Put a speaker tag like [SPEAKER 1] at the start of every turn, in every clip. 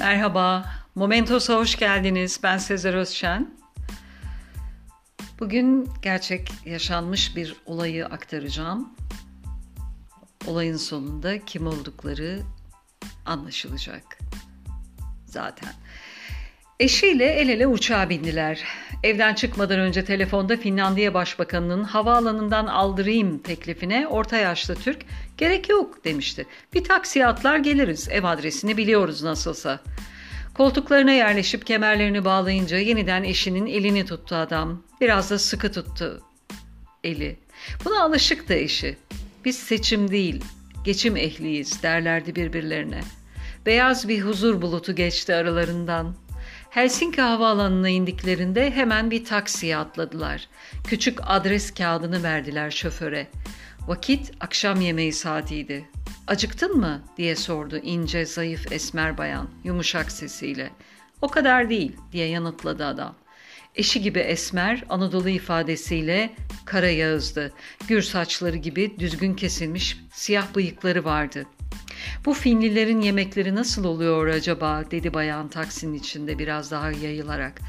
[SPEAKER 1] Merhaba, Momentos'a hoş geldiniz. Ben Sezer Özşen. Bugün gerçek yaşanmış bir olayı aktaracağım. Olayın sonunda kim oldukları anlaşılacak. Zaten. Eşiyle el ele uçağa bindiler. Evden çıkmadan önce telefonda Finlandiya Başbakanı'nın havaalanından aldırayım teklifine orta yaşlı Türk gerek yok demişti. Bir taksiye atlar geliriz ev adresini biliyoruz nasılsa. Koltuklarına yerleşip kemerlerini bağlayınca yeniden eşinin elini tuttu adam. Biraz da sıkı tuttu eli. Buna alışıktı eşi. Biz seçim değil, geçim ehliyiz derlerdi birbirlerine. Beyaz bir huzur bulutu geçti aralarından. Helsinki havaalanına indiklerinde hemen bir taksiye atladılar. Küçük adres kağıdını verdiler şoföre. Vakit akşam yemeği saatiydi. Acıktın mı diye sordu ince, zayıf, esmer bayan yumuşak sesiyle. O kadar değil diye yanıtladı adam. Eşi gibi esmer, Anadolu ifadesiyle kara yağızdı. Gür saçları gibi düzgün kesilmiş siyah bıyıkları vardı.'' Bu Finlilerin yemekleri nasıl oluyor acaba dedi bayan taksinin içinde biraz daha yayılarak.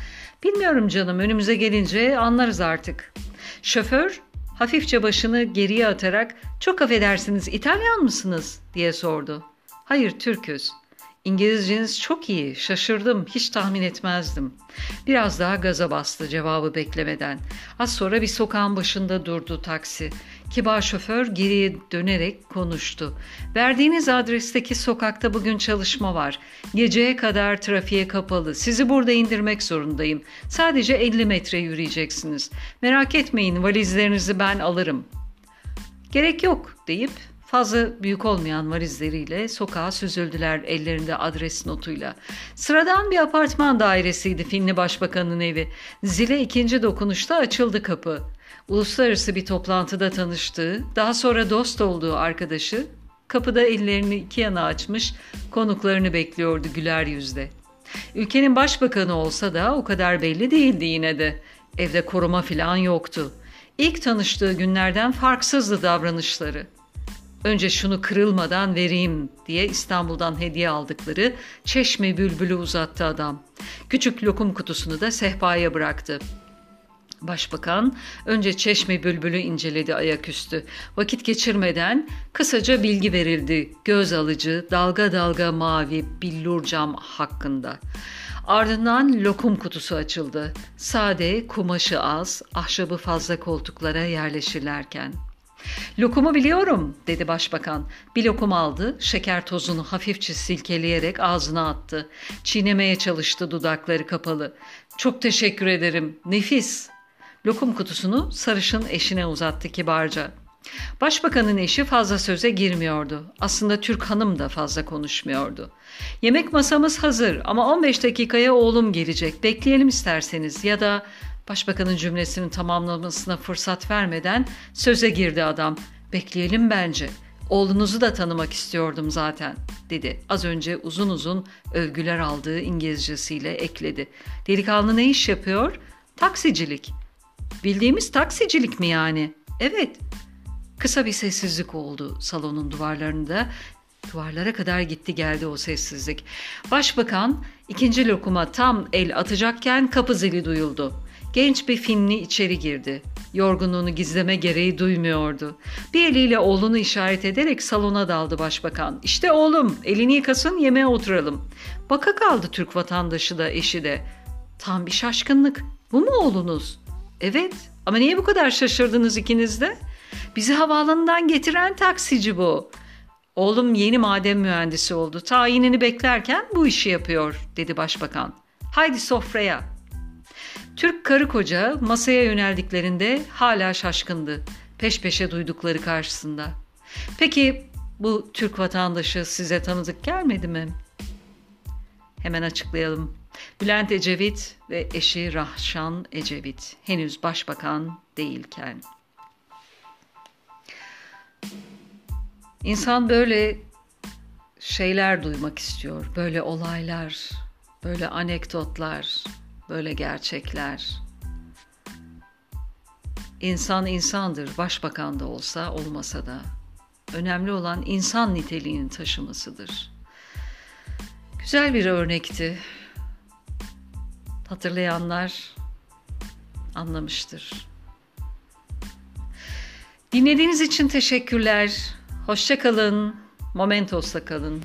[SPEAKER 1] Bilmiyorum canım önümüze gelince anlarız artık. Şoför hafifçe başını geriye atarak çok affedersiniz İtalyan mısınız diye sordu. Hayır Türküz. İngilizceniz çok iyi, şaşırdım, hiç tahmin etmezdim. Biraz daha gaza bastı cevabı beklemeden. Az sonra bir sokağın başında durdu taksi. Kibar şoför geriye dönerek konuştu. Verdiğiniz adresteki sokakta bugün çalışma var. Geceye kadar trafiğe kapalı. Sizi burada indirmek zorundayım. Sadece 50 metre yürüyeceksiniz. Merak etmeyin valizlerinizi ben alırım. Gerek yok deyip Fazla büyük olmayan valizleriyle sokağa süzüldüler ellerinde adres notuyla. Sıradan bir apartman dairesiydi Finli Başbakanın evi. Zile ikinci dokunuşta açıldı kapı. Uluslararası bir toplantıda tanıştığı, daha sonra dost olduğu arkadaşı kapıda ellerini iki yana açmış konuklarını bekliyordu güler yüzle. Ülkenin başbakanı olsa da o kadar belli değildi yine de. Evde koruma filan yoktu. İlk tanıştığı günlerden farksızdı davranışları. Önce şunu kırılmadan vereyim diye İstanbul'dan hediye aldıkları çeşme bülbülü uzattı adam. Küçük lokum kutusunu da sehpaya bıraktı. Başbakan önce çeşme bülbülü inceledi ayaküstü. Vakit geçirmeden kısaca bilgi verildi göz alıcı dalga dalga mavi billur cam hakkında. Ardından lokum kutusu açıldı. Sade, kumaşı az, ahşabı fazla koltuklara yerleşirlerken. Lokumu biliyorum dedi başbakan. Bir lokum aldı, şeker tozunu hafifçe silkeleyerek ağzına attı. Çiğnemeye çalıştı dudakları kapalı. Çok teşekkür ederim, nefis. Lokum kutusunu sarışın eşine uzattı kibarca. Başbakanın eşi fazla söze girmiyordu. Aslında Türk hanım da fazla konuşmuyordu. Yemek masamız hazır ama 15 dakikaya oğlum gelecek. Bekleyelim isterseniz ya da Başbakanın cümlesini tamamlamasına fırsat vermeden söze girdi adam. Bekleyelim bence. Oğlunuzu da tanımak istiyordum zaten dedi. Az önce uzun uzun övgüler aldığı İngilizcesiyle ekledi. Delikanlı ne iş yapıyor? Taksicilik. Bildiğimiz taksicilik mi yani? Evet. Kısa bir sessizlik oldu salonun duvarlarında. Duvarlara kadar gitti geldi o sessizlik. Başbakan ikinci lokuma tam el atacakken kapı zili duyuldu. Genç bir Finli içeri girdi. Yorgunluğunu gizleme gereği duymuyordu. Bir eliyle oğlunu işaret ederek salona daldı başbakan. İşte oğlum elini yıkasın yemeğe oturalım. Baka kaldı Türk vatandaşı da eşi de. Tam bir şaşkınlık. Bu mu oğlunuz? Evet ama niye bu kadar şaşırdınız ikiniz de? Bizi havaalanından getiren taksici bu. Oğlum yeni maden mühendisi oldu. Tayinini beklerken bu işi yapıyor dedi başbakan. Haydi sofraya Türk karı koca masaya yöneldiklerinde hala şaşkındı. Peş peşe duydukları karşısında. Peki bu Türk vatandaşı size tanıdık gelmedi mi? Hemen açıklayalım. Bülent Ecevit ve eşi Rahşan Ecevit henüz başbakan değilken. İnsan böyle şeyler duymak istiyor. Böyle olaylar, böyle anekdotlar, böyle gerçekler. İnsan insandır, başbakan da olsa olmasa da. Önemli olan insan niteliğinin taşımasıdır. Güzel bir örnekti. Hatırlayanlar anlamıştır. Dinlediğiniz için teşekkürler. Hoşça kalın. Momentos'ta kalın.